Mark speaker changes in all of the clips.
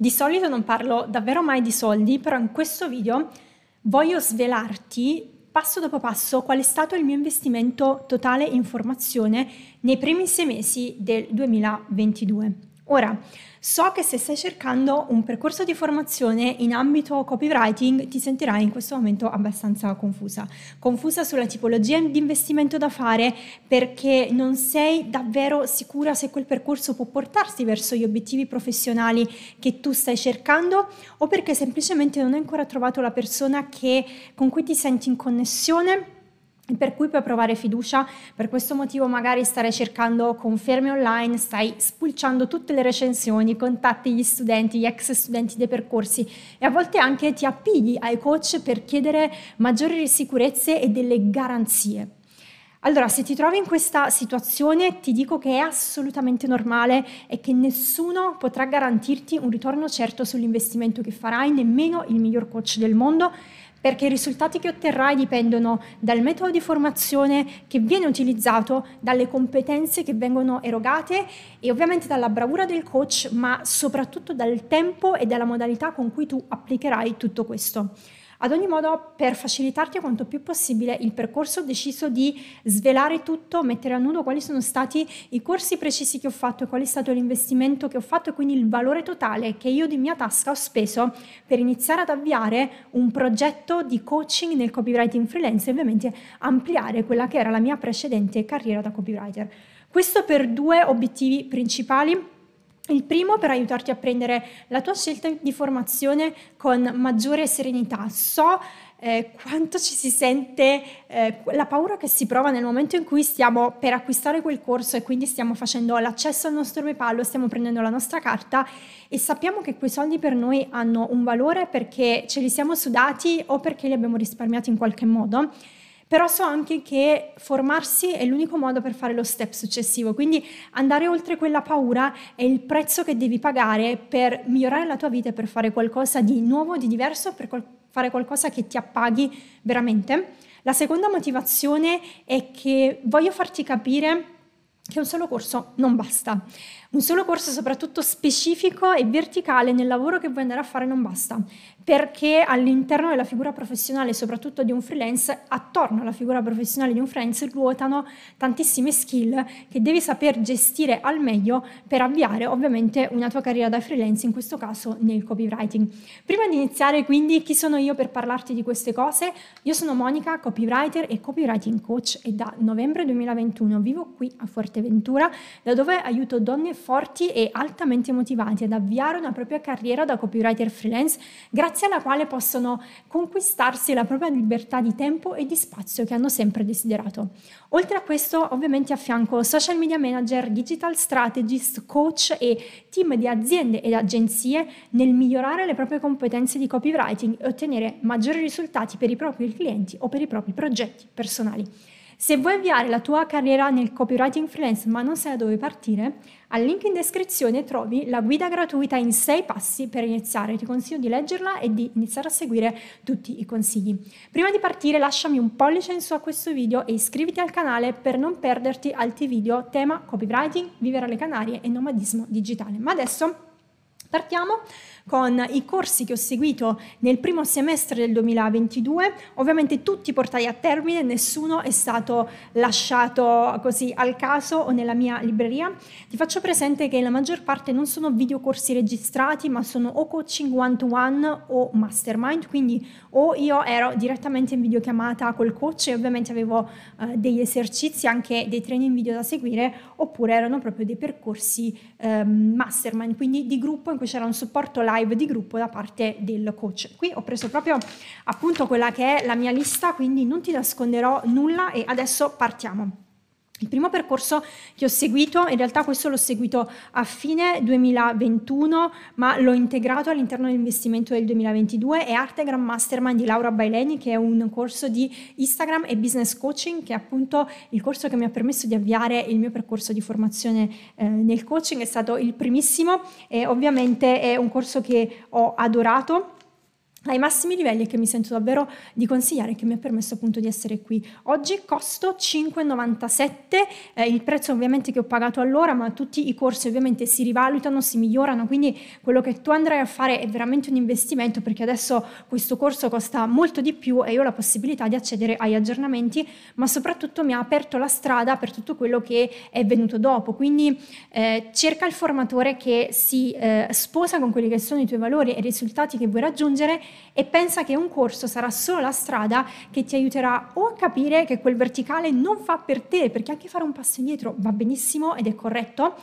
Speaker 1: Di solito non parlo davvero mai di soldi, però in questo video voglio svelarti passo dopo passo qual è stato il mio investimento totale in formazione nei primi sei mesi del 2022. Ora, So che se stai cercando un percorso di formazione in ambito copywriting ti sentirai in questo momento abbastanza confusa. Confusa sulla tipologia di investimento da fare perché non sei davvero sicura se quel percorso può portarti verso gli obiettivi professionali che tu stai cercando o perché semplicemente non hai ancora trovato la persona che, con cui ti senti in connessione per cui puoi provare fiducia, per questo motivo magari starai cercando conferme online, stai spulciando tutte le recensioni, contatti gli studenti, gli ex studenti dei percorsi e a volte anche ti appigli ai coach per chiedere maggiori sicurezze e delle garanzie. Allora, se ti trovi in questa situazione, ti dico che è assolutamente normale e che nessuno potrà garantirti un ritorno certo sull'investimento che farai, nemmeno il miglior coach del mondo, perché i risultati che otterrai dipendono dal metodo di formazione che viene utilizzato, dalle competenze che vengono erogate e ovviamente dalla bravura del coach, ma soprattutto dal tempo e dalla modalità con cui tu applicherai tutto questo. Ad ogni modo, per facilitarti quanto più possibile il percorso, ho deciso di svelare tutto, mettere a nudo quali sono stati i corsi precisi che ho fatto e qual è stato l'investimento che ho fatto e quindi il valore totale che io di mia tasca ho speso per iniziare ad avviare un progetto di coaching nel copywriting freelance e ovviamente ampliare quella che era la mia precedente carriera da copywriter. Questo per due obiettivi principali il primo per aiutarti a prendere la tua scelta di formazione con maggiore serenità. So eh, quanto ci si sente, eh, la paura che si prova nel momento in cui stiamo per acquistare quel corso e quindi stiamo facendo l'accesso al nostro PayPal, stiamo prendendo la nostra carta e sappiamo che quei soldi per noi hanno un valore perché ce li siamo sudati o perché li abbiamo risparmiati in qualche modo però so anche che formarsi è l'unico modo per fare lo step successivo, quindi andare oltre quella paura è il prezzo che devi pagare per migliorare la tua vita e per fare qualcosa di nuovo, di diverso, per qual- fare qualcosa che ti appaghi veramente. La seconda motivazione è che voglio farti capire che un solo corso non basta. Un solo corso soprattutto specifico e verticale nel lavoro che vuoi andare a fare non basta perché all'interno della figura professionale, soprattutto di un freelance, attorno alla figura professionale di un freelance ruotano tantissime skill che devi saper gestire al meglio per avviare ovviamente una tua carriera da freelance, in questo caso nel copywriting. Prima di iniziare quindi chi sono io per parlarti di queste cose? Io sono Monica, copywriter e copywriting coach e da novembre 2021 vivo qui a Fuerteventura, da dove aiuto donne forti e altamente motivate ad avviare una propria carriera da copywriter freelance grazie alla quale possono conquistarsi la propria libertà di tempo e di spazio che hanno sempre desiderato. Oltre a questo, ovviamente affianco social media manager, digital strategist, coach e team di aziende ed agenzie nel migliorare le proprie competenze di copywriting e ottenere maggiori risultati per i propri clienti o per i propri progetti personali. Se vuoi avviare la tua carriera nel copywriting freelance ma non sai da dove partire, al link in descrizione trovi la guida gratuita in 6 passi per iniziare. Ti consiglio di leggerla e di iniziare a seguire tutti i consigli. Prima di partire lasciami un pollice in su a questo video e iscriviti al canale per non perderti altri video tema copywriting, vivere alle Canarie e nomadismo digitale. Ma adesso partiamo con i corsi che ho seguito nel primo semestre del 2022, ovviamente tutti portati a termine, nessuno è stato lasciato così al caso o nella mia libreria. Ti faccio presente che la maggior parte non sono videocorsi registrati, ma sono o coaching one to one o mastermind, quindi o io ero direttamente in videochiamata col coach e ovviamente avevo eh, degli esercizi, anche dei training video da seguire, oppure erano proprio dei percorsi eh, mastermind, quindi di gruppo in cui c'era un supporto live live di gruppo da parte del coach. Qui ho preso proprio appunto quella che è la mia lista, quindi non ti nasconderò nulla e adesso partiamo. Il primo percorso che ho seguito, in realtà questo l'ho seguito a fine 2021, ma l'ho integrato all'interno dell'investimento del 2022, è Artegram Mastermind di Laura Baileni, che è un corso di Instagram e business coaching, che è appunto il corso che mi ha permesso di avviare il mio percorso di formazione eh, nel coaching, è stato il primissimo e ovviamente è un corso che ho adorato ai massimi livelli e che mi sento davvero di consigliare che mi ha permesso appunto di essere qui. Oggi costo 5,97, eh, il prezzo ovviamente che ho pagato allora, ma tutti i corsi ovviamente si rivalutano, si migliorano, quindi quello che tu andrai a fare è veramente un investimento perché adesso questo corso costa molto di più e io ho la possibilità di accedere agli aggiornamenti, ma soprattutto mi ha aperto la strada per tutto quello che è venuto dopo. Quindi eh, cerca il formatore che si eh, sposa con quelli che sono i tuoi valori e i risultati che vuoi raggiungere e pensa che un corso sarà solo la strada che ti aiuterà o a capire che quel verticale non fa per te, perché anche fare un passo indietro va benissimo ed è corretto,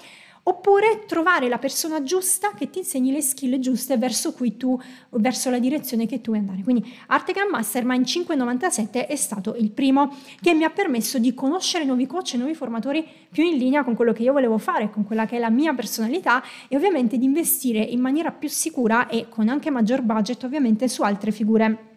Speaker 1: oppure trovare la persona giusta che ti insegni le skill giuste verso cui tu, verso la direzione che tu vuoi andare. Quindi Arte Grandmaster in 597 è stato il primo che mi ha permesso di conoscere nuovi coach e nuovi formatori più in linea con quello che io volevo fare, con quella che è la mia personalità e ovviamente di investire in maniera più sicura e con anche maggior budget ovviamente su altre figure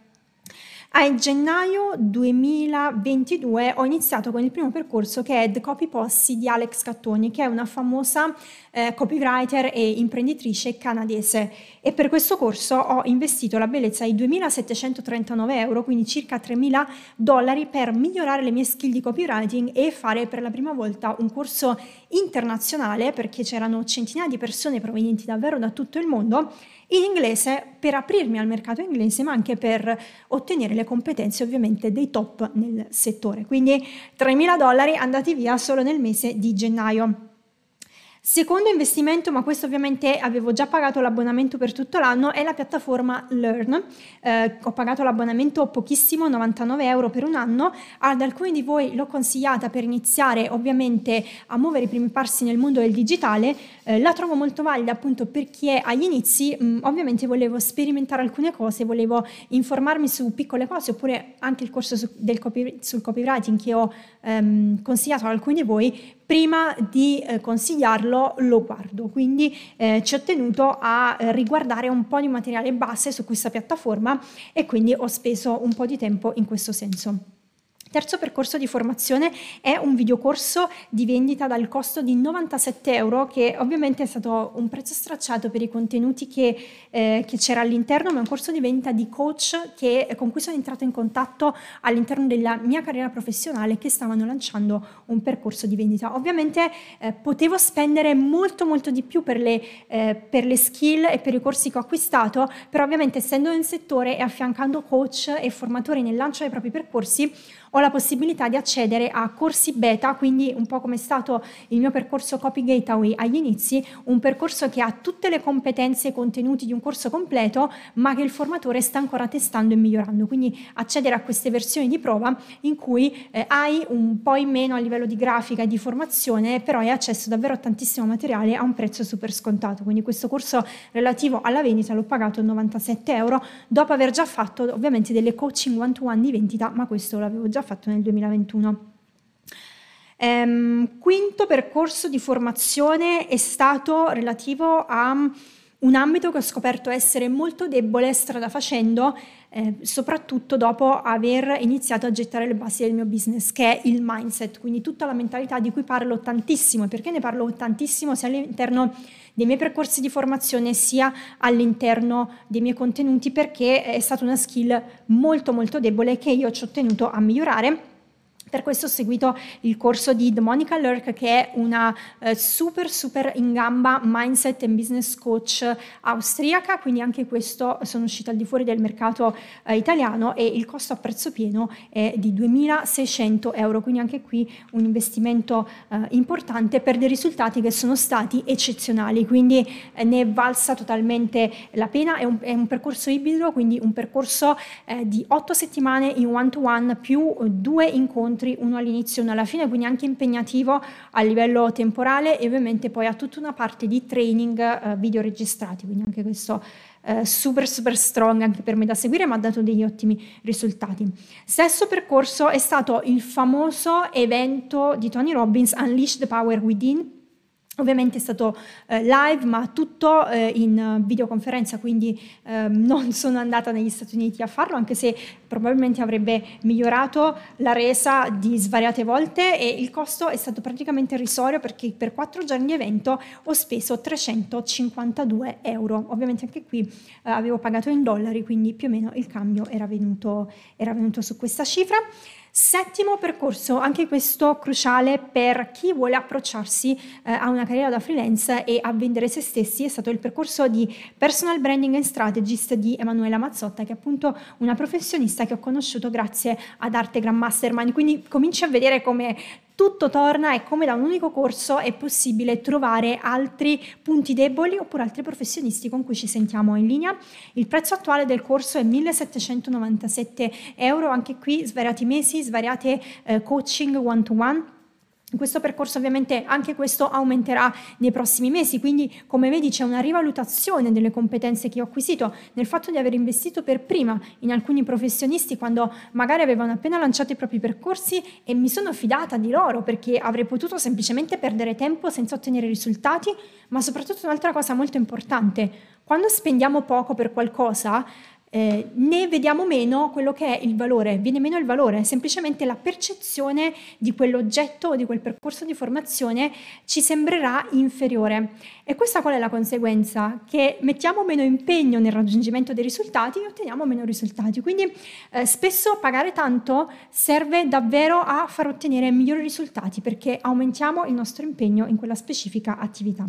Speaker 1: a gennaio 2022 ho iniziato con il primo percorso che è The Copy Posse di Alex Cattoni, che è una famosa eh, copywriter e imprenditrice canadese. E per questo corso ho investito la bellezza di 2.739 euro, quindi circa 3.000 dollari, per migliorare le mie skill di copywriting e fare per la prima volta un corso internazionale, perché c'erano centinaia di persone provenienti davvero da tutto il mondo in inglese per aprirmi al mercato inglese, ma anche per ottenere le competenze ovviamente dei top nel settore. Quindi 3.000 dollari andati via solo nel mese di gennaio. Secondo investimento, ma questo ovviamente avevo già pagato l'abbonamento per tutto l'anno, è la piattaforma Learn. Eh, ho pagato l'abbonamento pochissimo, 99 euro per un anno. Ad alcuni di voi l'ho consigliata per iniziare ovviamente a muovere i primi passi nel mondo del digitale. Eh, la trovo molto valida appunto per chi è agli inizi. Mh, mm, ovviamente volevo sperimentare alcune cose, volevo informarmi su piccole cose, oppure anche il corso su, copy, sul copywriting che ho ehm, consigliato ad alcuni di voi prima di eh, consigliarlo lo guardo, quindi eh, ci ho tenuto a eh, riguardare un po' di materiale base su questa piattaforma e quindi ho speso un po' di tempo in questo senso. Terzo percorso di formazione è un videocorso di vendita dal costo di 97 euro, che ovviamente è stato un prezzo stracciato per i contenuti che, eh, che c'era all'interno, ma è un corso di vendita di coach che, con cui sono entrata in contatto all'interno della mia carriera professionale che stavano lanciando un percorso di vendita. Ovviamente eh, potevo spendere molto molto di più per le, eh, per le skill e per i corsi che ho acquistato, però ovviamente essendo nel settore e affiancando coach e formatori nel lancio dei propri percorsi, ho la possibilità di accedere a corsi beta, quindi un po' come è stato il mio percorso Copy Gateway agli inizi, un percorso che ha tutte le competenze e contenuti di un corso completo, ma che il formatore sta ancora testando e migliorando. Quindi accedere a queste versioni di prova in cui eh, hai un po' in meno a livello di grafica e di formazione, però hai accesso davvero a tantissimo materiale a un prezzo super scontato. Quindi questo corso relativo alla vendita l'ho pagato 97 euro dopo aver già fatto ovviamente delle coaching one-to-one di vendita, ma questo l'avevo già già fatto nel 2021. Ehm, quinto percorso di formazione è stato relativo a un ambito che ho scoperto essere molto debole strada facendo, eh, soprattutto dopo aver iniziato a gettare le basi del mio business, che è il mindset, quindi tutta la mentalità di cui parlo tantissimo. E perché ne parlo tantissimo sia all'interno dei miei percorsi di formazione sia all'interno dei miei contenuti? Perché è stata una skill molto molto debole che io ci ho tenuto a migliorare per questo ho seguito il corso di The Monica Lurk, che è una eh, super super in gamba mindset and business coach austriaca, quindi anche questo sono uscita al di fuori del mercato eh, italiano e il costo a prezzo pieno è di 2600 euro, quindi anche qui un investimento eh, importante per dei risultati che sono stati eccezionali, quindi eh, ne è valsa totalmente la pena, è un, è un percorso ibrido, quindi un percorso eh, di otto settimane in one to one più due incontri incontri, uno all'inizio e uno alla fine, quindi anche impegnativo a livello temporale e ovviamente poi ha tutta una parte di training eh, video registrati, quindi anche questo eh, super super strong anche per me da seguire, ma ha dato degli ottimi risultati. Stesso percorso è stato il famoso evento di Tony Robbins Unleash the Power Within Ovviamente è stato eh, live, ma tutto eh, in videoconferenza, quindi eh, non sono andata negli Stati Uniti a farlo, anche se probabilmente avrebbe migliorato la resa di svariate volte e il costo è stato praticamente irrisorio perché per quattro giorni di evento ho speso 352 euro. Ovviamente anche qui eh, avevo pagato in dollari, quindi più o meno il cambio era venuto, era venuto su questa cifra. Settimo percorso, anche questo cruciale per chi vuole approcciarsi eh, a una carriera da freelance e a vendere se stessi, è stato il percorso di Personal Branding and Strategist di Emanuela Mazzotta, che è appunto una professionista che ho conosciuto grazie ad Arte Grand Mastermind. Quindi cominci a vedere come tutto torna e come da un unico corso è possibile trovare altri punti deboli oppure altri professionisti con cui ci sentiamo in linea. Il prezzo attuale del corso è 1797 euro, anche qui svariati mesi, svariate eh, coaching one to one questo percorso ovviamente anche questo aumenterà nei prossimi mesi, quindi come vedi c'è una rivalutazione delle competenze che ho acquisito nel fatto di aver investito per prima in alcuni professionisti quando magari avevano appena lanciato i propri percorsi e mi sono fidata di loro perché avrei potuto semplicemente perdere tempo senza ottenere risultati, ma soprattutto un'altra cosa molto importante, quando spendiamo poco per qualcosa eh, ne vediamo meno quello che è il valore, viene meno il valore, semplicemente la percezione di quell'oggetto o di quel percorso di formazione ci sembrerà inferiore. E questa qual è la conseguenza? Che mettiamo meno impegno nel raggiungimento dei risultati e otteniamo meno risultati. Quindi eh, spesso pagare tanto serve davvero a far ottenere migliori risultati perché aumentiamo il nostro impegno in quella specifica attività.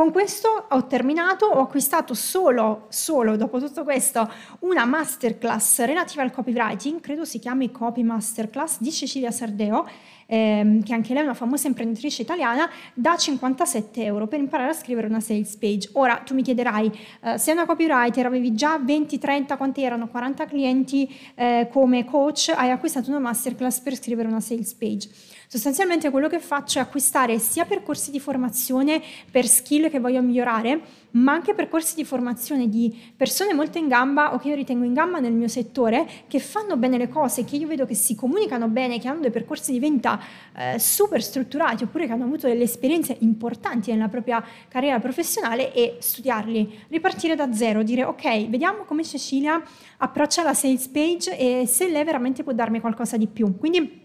Speaker 1: Con questo ho terminato, ho acquistato solo, solo dopo tutto questo una masterclass relativa al copywriting, credo si chiami Copy Masterclass di Cecilia Sardeo, ehm, che anche lei è una famosa imprenditrice italiana, da 57 euro per imparare a scrivere una sales page. Ora tu mi chiederai, eh, sei una copywriter, avevi già 20, 30, quanti erano? 40 clienti eh, come coach, hai acquistato una masterclass per scrivere una sales page. Sostanzialmente quello che faccio è acquistare sia percorsi di formazione per skill che voglio migliorare, ma anche percorsi di formazione di persone molto in gamba o che io ritengo in gamba nel mio settore, che fanno bene le cose, che io vedo che si comunicano bene, che hanno dei percorsi di venta eh, super strutturati oppure che hanno avuto delle esperienze importanti nella propria carriera professionale e studiarli, ripartire da zero, dire ok, vediamo come Cecilia approccia la sales page e se lei veramente può darmi qualcosa di più. Quindi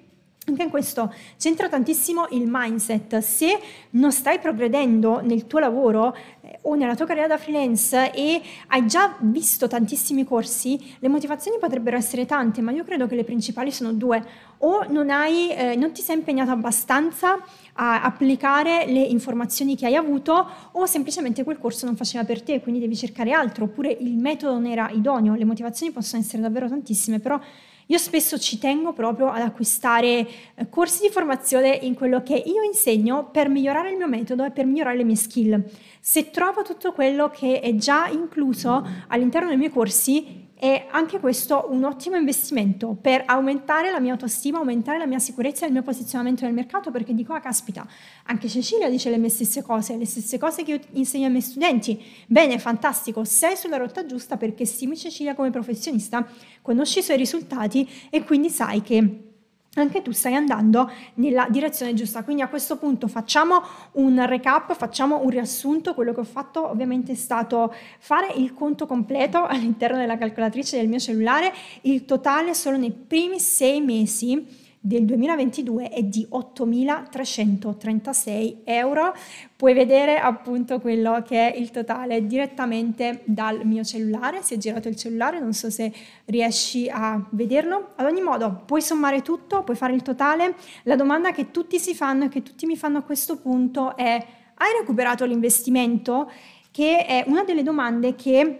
Speaker 1: anche in questo c'entra tantissimo il mindset. Se non stai progredendo nel tuo lavoro eh, o nella tua carriera da freelance e hai già visto tantissimi corsi, le motivazioni potrebbero essere tante, ma io credo che le principali sono due. O non, hai, eh, non ti sei impegnato abbastanza a applicare le informazioni che hai avuto o semplicemente quel corso non faceva per te, quindi devi cercare altro, oppure il metodo non era idoneo. Le motivazioni possono essere davvero tantissime, però io spesso ci tengo proprio ad acquistare eh, corsi di formazione in quello che io insegno per migliorare il mio metodo e per migliorare le mie skill. Se trovo tutto quello che è già incluso all'interno dei miei corsi, è anche questo un ottimo investimento per aumentare la mia autostima, aumentare la mia sicurezza e il mio posizionamento nel mercato perché dico, ah caspita, anche Cecilia dice le mie stesse cose, le stesse cose che io insegno ai miei studenti. Bene, fantastico, sei sulla rotta giusta perché stimi Cecilia come professionista, conosci i suoi risultati e quindi sai che anche tu stai andando nella direzione giusta. Quindi a questo punto facciamo un recap, facciamo un riassunto. Quello che ho fatto ovviamente è stato fare il conto completo all'interno della calcolatrice del mio cellulare, il totale solo nei primi sei mesi del 2022 è di 8.336 euro. Puoi vedere appunto quello che è il totale direttamente dal mio cellulare. Si è girato il cellulare, non so se riesci a vederlo. Ad ogni modo, puoi sommare tutto, puoi fare il totale. La domanda che tutti si fanno e che tutti mi fanno a questo punto è: hai recuperato l'investimento? Che è una delle domande che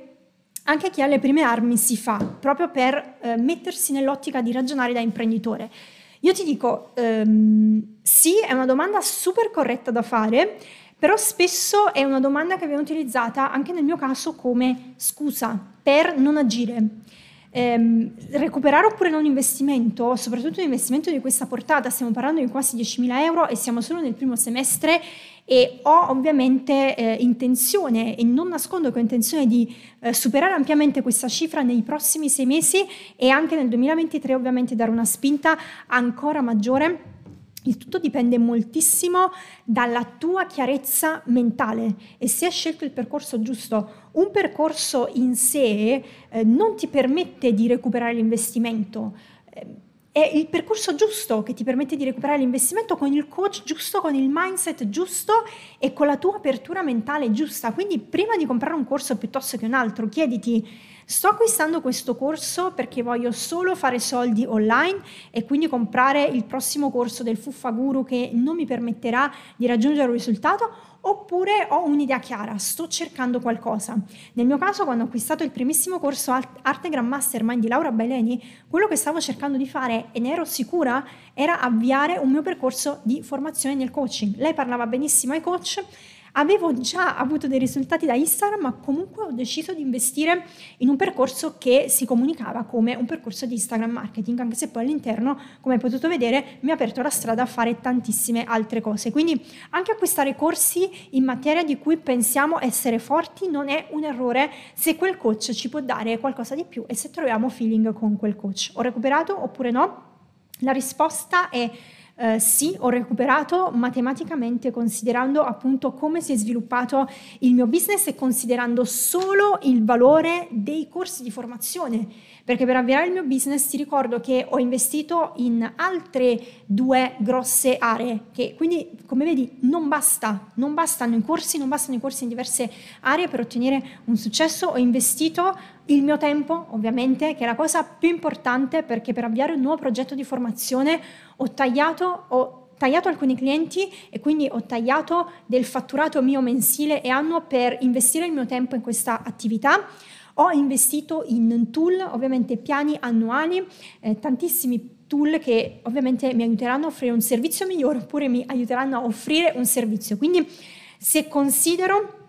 Speaker 1: anche chi ha le prime armi si fa, proprio per eh, mettersi nell'ottica di ragionare da imprenditore. Io ti dico, um, sì, è una domanda super corretta da fare, però spesso è una domanda che viene utilizzata anche nel mio caso come scusa per non agire. Um, recuperare oppure no un investimento, soprattutto un investimento di questa portata, stiamo parlando di quasi 10.000 euro e siamo solo nel primo semestre e ho ovviamente eh, intenzione e non nascondo che ho intenzione di eh, superare ampiamente questa cifra nei prossimi sei mesi e anche nel 2023 ovviamente dare una spinta ancora maggiore Il tutto dipende moltissimo dalla tua chiarezza mentale e se hai scelto il percorso giusto. Un percorso in sé eh, non ti permette di recuperare l'investimento. È il percorso giusto che ti permette di recuperare l'investimento con il coach giusto, con il mindset giusto e con la tua apertura mentale giusta. Quindi prima di comprare un corso piuttosto che un altro, chiediti sto acquistando questo corso perché voglio solo fare soldi online e quindi comprare il prossimo corso del Fuffa Guru che non mi permetterà di raggiungere un risultato oppure ho un'idea chiara, sto cercando qualcosa. Nel mio caso, quando ho acquistato il primissimo corso Arte Grand Mastermind di Laura Baileni, quello che stavo cercando di fare, e ne ero sicura, era avviare un mio percorso di formazione nel coaching. Lei parlava benissimo ai coach Avevo già avuto dei risultati da Instagram, ma comunque ho deciso di investire in un percorso che si comunicava come un percorso di Instagram marketing, anche se poi all'interno, come hai potuto vedere, mi ha aperto la strada a fare tantissime altre cose. Quindi anche acquistare corsi in materia di cui pensiamo essere forti non è un errore se quel coach ci può dare qualcosa di più e se troviamo feeling con quel coach. Ho recuperato oppure no? La risposta è eh, sì, ho recuperato matematicamente considerando appunto come si è sviluppato il mio business e considerando solo il valore dei corsi di formazione. Perché per avviare il mio business ti ricordo che ho investito in altre due grosse aree, che quindi come vedi non basta, non bastano i corsi, non bastano i corsi in diverse aree per ottenere un successo, ho investito il mio tempo, ovviamente, che è la cosa più importante perché per avviare un nuovo progetto di formazione ho tagliato, ho tagliato alcuni clienti e quindi ho tagliato del fatturato mio mensile e annuo per investire il mio tempo in questa attività. Ho investito in tool, ovviamente piani annuali, eh, tantissimi tool che ovviamente mi aiuteranno a offrire un servizio migliore oppure mi aiuteranno a offrire un servizio. Quindi se considero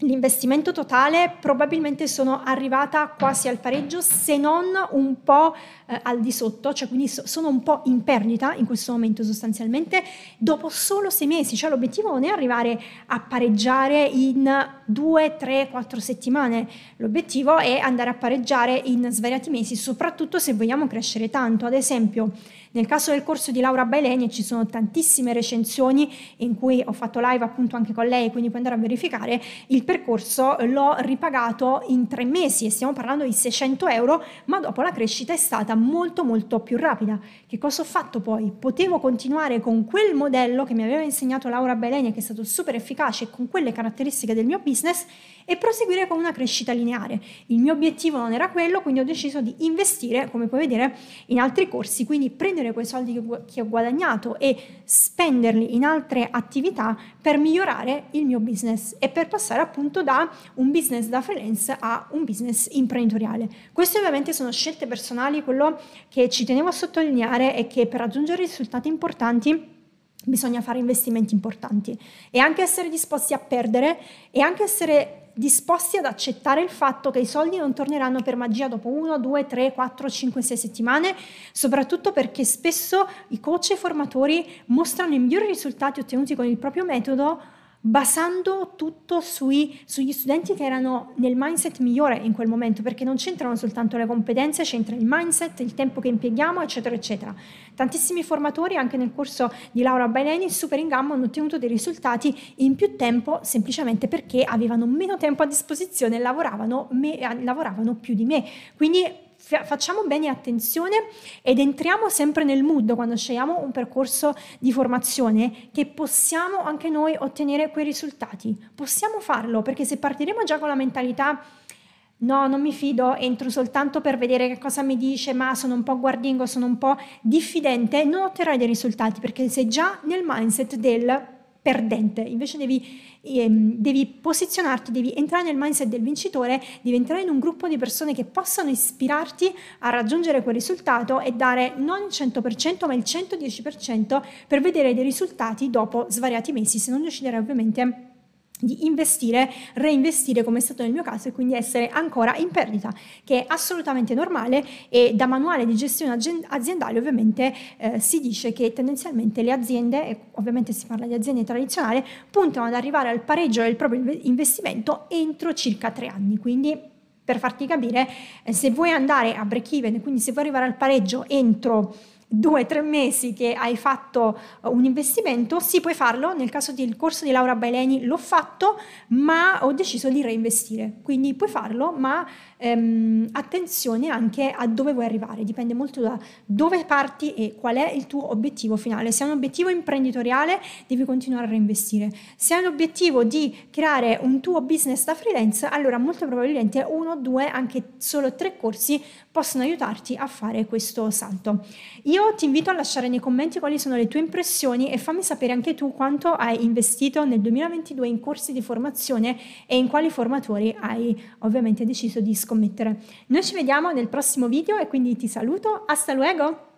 Speaker 1: l'investimento totale probabilmente sono arrivata quasi al pareggio se non un po' eh, al di sotto, cioè quindi so, sono un po' in perdita in questo momento sostanzialmente. Dopo solo sei mesi, cioè l'obiettivo non è arrivare a pareggiare in due, tre, quattro settimane, l'obiettivo è andare a pareggiare in svariati mesi, soprattutto se vogliamo crescere tanto, ad esempio nel caso del corso di Laura Baileni ci sono tantissime recensioni in cui ho fatto live appunto anche con lei, quindi puoi andare a verificare, il percorso l'ho ripagato in tre mesi e stiamo parlando di 600 euro, ma dopo la crescita è stata molto molto più rapida. Che cosa ho fatto poi? Potevo continuare con quel modello che mi aveva insegnato Laura Baileni che è stato super efficace con quelle caratteristiche del mio business e proseguire con una crescita lineare. Il mio obiettivo non era quello, quindi ho deciso di investire, come puoi vedere, in altri corsi, quindi prendere quei soldi che ho guadagnato e spenderli in altre attività per migliorare il mio business e per passare appunto da un business da freelance a un business imprenditoriale. Queste ovviamente sono scelte personali, quello che ci tenevo a sottolineare è che per raggiungere risultati importanti bisogna fare investimenti importanti e anche essere disposti a perdere e anche essere disposti ad accettare il fatto che i soldi non torneranno per magia dopo 1, 2, 3, 4, 5, 6 settimane, soprattutto perché spesso i coach e i formatori mostrano i migliori risultati ottenuti con il proprio metodo basando tutto sui, sugli studenti che erano nel mindset migliore in quel momento, perché non c'entrano soltanto le competenze, c'entra il mindset, il tempo che impieghiamo, eccetera, eccetera. Tantissimi formatori, anche nel corso di Laura Baileni, Super in Gamma, hanno ottenuto dei risultati in più tempo, semplicemente perché avevano meno tempo a disposizione e lavoravano, me, lavoravano più di me. Quindi facciamo bene attenzione ed entriamo sempre nel mood quando scegliamo un percorso di formazione che possiamo anche noi ottenere quei risultati. Possiamo farlo perché se partiremo già con la mentalità no, non mi fido, entro soltanto per vedere che cosa mi dice, ma sono un po' guardingo, sono un po' diffidente, non otterrai dei risultati perché sei già nel mindset del perdente, invece devi, ehm, devi, posizionarti, devi entrare nel mindset del vincitore, devi entrare in un gruppo di persone che possano ispirarti a raggiungere quel risultato e dare non il 100% ma il 110% per vedere dei risultati dopo svariati mesi, se non deciderai ovviamente di investire, reinvestire come è stato nel mio caso e quindi essere ancora in perdita, che è assolutamente normale. E da manuale di gestione aziendale ovviamente eh, si dice che tendenzialmente le aziende, e ovviamente si parla di aziende tradizionali, puntano ad arrivare al pareggio del proprio investimento entro circa tre anni, quindi per farti capire, eh, se vuoi andare a break even, quindi se vuoi arrivare al pareggio entro due o tre mesi che hai fatto eh, un investimento, sì puoi farlo, nel caso del corso di Laura Baileni l'ho fatto, ma ho deciso di reinvestire, quindi puoi farlo, ma ehm, attenzione anche a dove vuoi arrivare, dipende molto da dove parti e qual è il tuo obiettivo finale. Se hai un obiettivo imprenditoriale devi continuare a reinvestire, se hai l'obiettivo di creare un tuo business da freelance, allora molto probabilmente uno, due, anche solo tre corsi possono aiutarti a fare questo salto. Io ti invito a lasciare nei commenti quali sono le tue impressioni e fammi sapere anche tu quanto hai investito nel 2022 in corsi di formazione e in quali formatori hai ovviamente deciso di scommettere. Noi ci vediamo nel prossimo video e quindi ti saluto, hasta luego!